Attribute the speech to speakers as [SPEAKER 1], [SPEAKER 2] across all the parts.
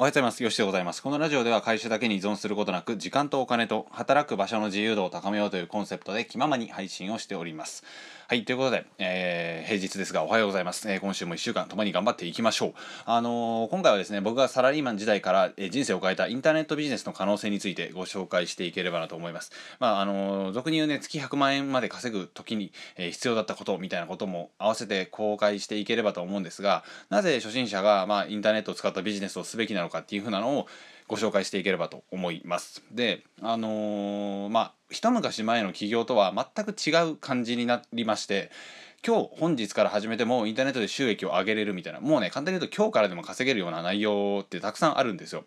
[SPEAKER 1] おはようございます。よしでございます。このラジオでは会社だけに依存することなく、時間とお金と働く場所の自由度を高めようというコンセプトで気ままに配信をしております。はい、ということで、えー、平日ですがおはようございます。えー、今週も1週間共に頑張っていきましょう。あのー、今回はですね、僕がサラリーマン時代から、え人生を変えたインターネットビジネスの可能性についてご紹介していければなと思います。まあ、あの俗に言うね、月100万円まで稼ぐ時に、え必要だったことみたいなことも合わせて公開していければと思うんですが、なぜ初心者が、まあ、インターネットを使ったビジネスをすべきなのかっていうふうなのをご紹介していければと思います。で、あのまあ、一昔前の起業とは全く違う感じになりまして、今日本日から始めてもインターネットで収益を上げれるみたいなもうね簡単に言うと今日からでも稼げるような内容ってたくさんあるんですよ。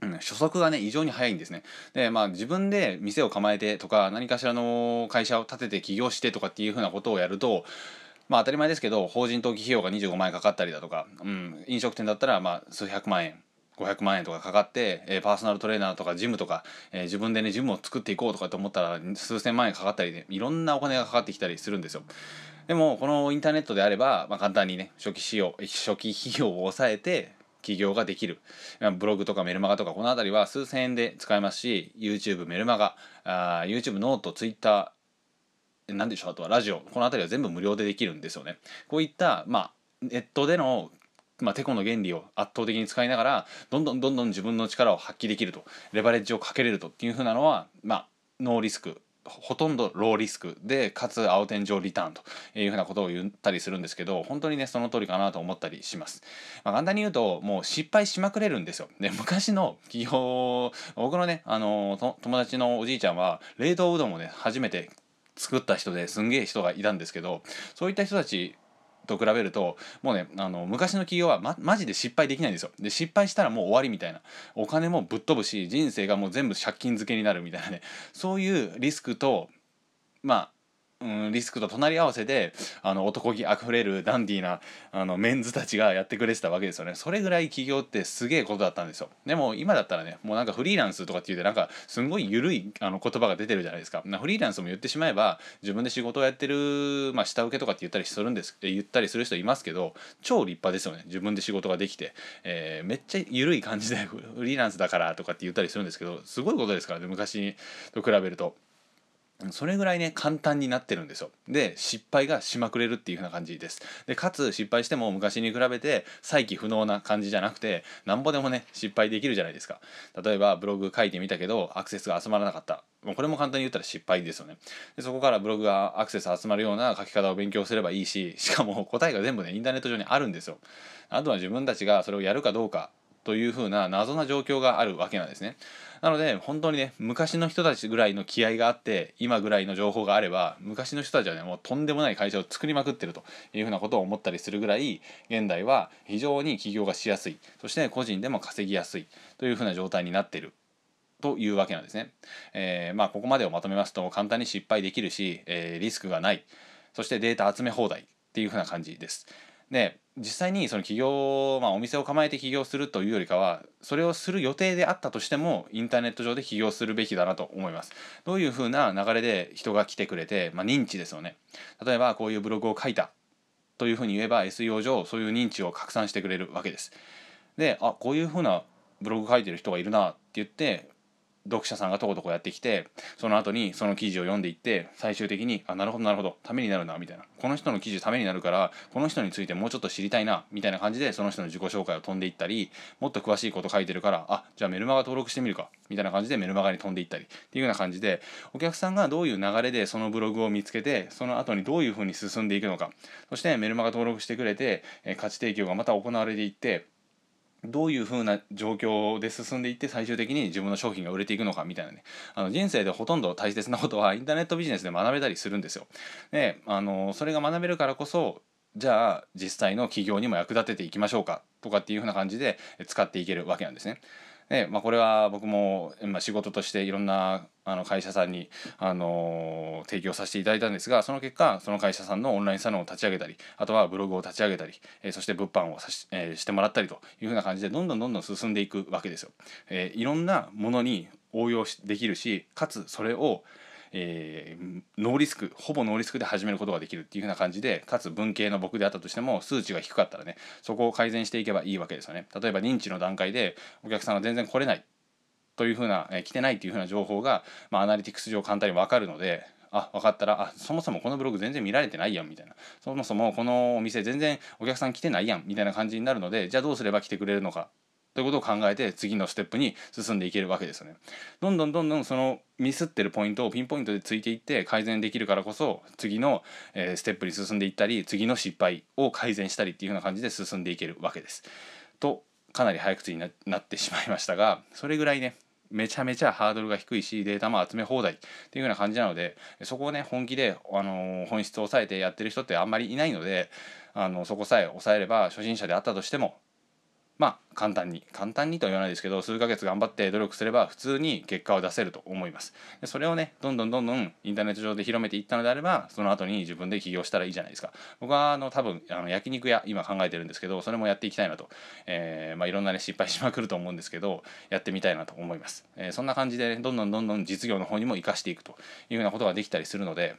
[SPEAKER 1] うん、初速がね異常に速いんですね。でまあ自分で店を構えてとか何かしらの会社を立てて起業してとかっていうふうなことをやるとまあ当たり前ですけど法人登記費用が25万円かかったりだとか、うん、飲食店だったらまあ数百万円500万円とかかかって、えー、パーソナルトレーナーとかジムとか、えー、自分でねジムを作っていこうとかと思ったら数千万円かかったりねいろんなお金がかかってきたりするんですよ。でもこのインターネットであれば、まあ、簡単にね初期費用初期費用を抑えて起業ができるブログとかメルマガとかこの辺りは数千円で使えますし YouTube メルマガあ YouTube note Twitter 何でしょうあとはラジオこの辺りは全部無料でできるんですよねこういったまあネットでのまあ、テコの原理を圧倒的に使いながらどんどんどんどん自分の力を発揮できるとレバレッジをかけれるとっていうふうなのは、まあ、ノーリスクほとんどローリスクでかつ青天井リターンというふうなことを言ったりするんですけど本当にねその通りかなと思ったりします、まあ、簡単に言うともう失敗しまくれるんですよ。で昔の企業僕のねあの友達のおじいちゃんは冷凍うどんをね初めて作った人ですんげえ人がいたんですけどそういった人たちと比べるともうねあの昔の企業は、ま、マジで失敗できないんですよ。で失敗したらもう終わりみたいな。お金もぶっ飛ぶし人生がもう全部借金漬けになるみたいなね。そういうリスクとまあうん、リスクと隣り合わせであの男気あふれるダンディーなあのメンズたちがやってくれてたわけですよね。それぐらい起業ってすげえことだったんですよ。でも今だったらねもうなんかフリーランスとかって言ってなんかすんごい緩いあの言葉が出てるじゃないですか。フリーランスも言ってしまえば自分で仕事をやってる、まあ、下請けとかって言ったりするんです言ったりする人いますけど超立派ですよね。自分で仕事ができて、えー、めっちゃ緩い感じでフリーランスだからとかって言ったりするんですけどすごいことですからね昔と比べると。それぐらいね簡単になってるんですよ。で失敗がしまくれるっていう風な感じです。でかつ失敗しても昔に比べて再起不能な感じじゃなくてなんぼでもね失敗できるじゃないですか。例えばブログ書いてみたけどアクセスが集まらなかった。もうこれも簡単に言ったら失敗ですよね。でそこからブログがアクセス集まるような書き方を勉強すればいいししかも答えが全部ねインターネット上にあるんですよ。あとは自分たちがそれをやるかどうか。というふうな謎な状況があるわけなんですね。なので本当にね昔の人たちぐらいの気合があって今ぐらいの情報があれば昔の人たちはねもうとんでもない会社を作りまくってるというふうなことを思ったりするぐらい現代は非常に起業がしやすいそして個人でも稼ぎやすいというふうな状態になっているというわけなんですね。えー、まあここまでをまとめますと簡単に失敗できるし、えー、リスクがないそしてデータ集め放題っていうふうな感じです。で実際にその起業、まあ、お店を構えて起業するというよりかはそれをする予定であったとしてもインターネット上で起業するべきだなと思います。どういうふうな流れで人が来てくれて、まあ、認知ですよね。例えばこういうブログを書いたというふうに言えば SEO 上そういう認知を拡散してくれるわけです。であこういうふうなブログ書いてる人がいるなって言って読者さんがとことこやってきてその後にその記事を読んでいって最終的にあなるほどなるほどためになるなみたいな。この人の記事ためになるからこの人についてもうちょっと知りたいなみたいな感じでその人の自己紹介を飛んでいったりもっと詳しいこと書いてるからあじゃあメルマガ登録してみるかみたいな感じでメルマガに飛んでいったりっていうような感じでお客さんがどういう流れでそのブログを見つけてその後にどういうふうに進んでいくのかそしてメルマガ登録してくれて価値提供がまた行われていってどういうふうな状況で進んでいって最終的に自分の商品が売れていくのかみたいなねあの人生でほとんど大切なことは インターネットビジネスで学べたりするんですよ。であのそれが学べるからこそじゃあ実際の企業にも役立てていきましょうかとかっていうふうな感じで使っていけるわけなんですね。で、まあ、これは僕も、まあ、仕事としていろんなあの会社さんに、あの、提供させていただいたんですがその結果その会社さんのオンラインサロンを立ち上げたりあとはブログを立ち上げたり、えー、そして物販をさし、え、してもらったりというふうな感じでどんどんどんどん進んでいくわけですよ。えー、いろんなものに応用できるしかつそれをえー、ノーリスクほぼノーリスクで始めることができるっていう風な感じでかつ文系の僕であったとしても数値が低かったらねそこを改善していけばいいわけですよね。例えば認知の段階でお客さんが全然来れないというふうな、えー、来てないっていうふうな情報が、まあ、アナリティクス上簡単に分かるのであ分かったらあそもそもこのブログ全然見られてないやんみたいな。そもそもこのお店全然お客さん来てないやんみたいな感じになるのでじゃあどうすれば来てくれるのか。ということを考えて次のステップに進んでいけるわけですよね。どんどんどんどんそのミスってるポイントをピンポイントでついていって改善できるからこそ次の、ステップに進んでいったり次の失敗を改善したりっていうような感じで進んでいけるわけです。とかなり早口になってしまいましたがそれぐらいねめちゃめちゃハードルが低いしデータも集め放題っていうような感じなのでそこをね本気で、あの本質を抑えてやってる人ってあんまりいないのであのそこさえ抑えれば初心者であったとしてもまあ簡単に簡単にとは言わないですけど数ヶ月頑張って努力すれば普通に結果を出せると思います。でそれをねどんどんどんどんインターネット上で広めていったのであればその後に自分で起業したらいいじゃないですか。僕はあの多分あの焼肉屋今考えてるんですけどそれもやっていきたいなと、えー、まあ、いろんなね失敗しまくると思うんですけどやってみたいなと思います、えー、そんな感じで、ね、どんどんどんどん実業の方にも生かしていくというようなことができたりするので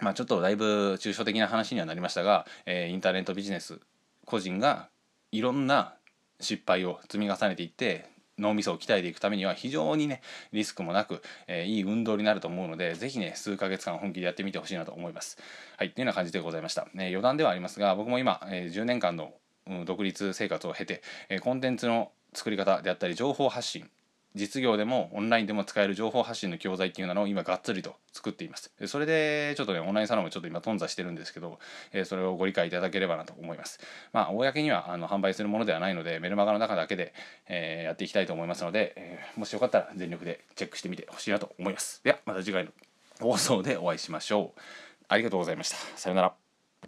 [SPEAKER 1] まあちょっとだいぶ抽象的な話にはなりましたが、えー、インターネットビジネス個人がいろんな失敗を積み重ねていって脳みそを鍛えていくためには非常にねリスクもなく、えー、いい運動になると思うので是非ね数ヶ月間本気でやってみてほしいなと思います。はいというような感じでございました。ね、余談ではありますが僕も今、えー、10年間の、うん、独立生活を経て、えー、コンテンツの作り方であったり情報発信実業でもオンラインでも使える情報発信の教材っていうのを今がっつりと作っています。それでちょっとねオンラインサロンもちょっと今頓挫してるんですけど、えそれをご理解いただければなと思います。まあ公にはあの販売するものではないのでメルマガの中だけで、えやっていきたいと思いますので、えもしよかったら全力でチェックしてみてほしいなと思います。ではまた次回の放送でお会いしましょう。ありがとうございました。さようなら。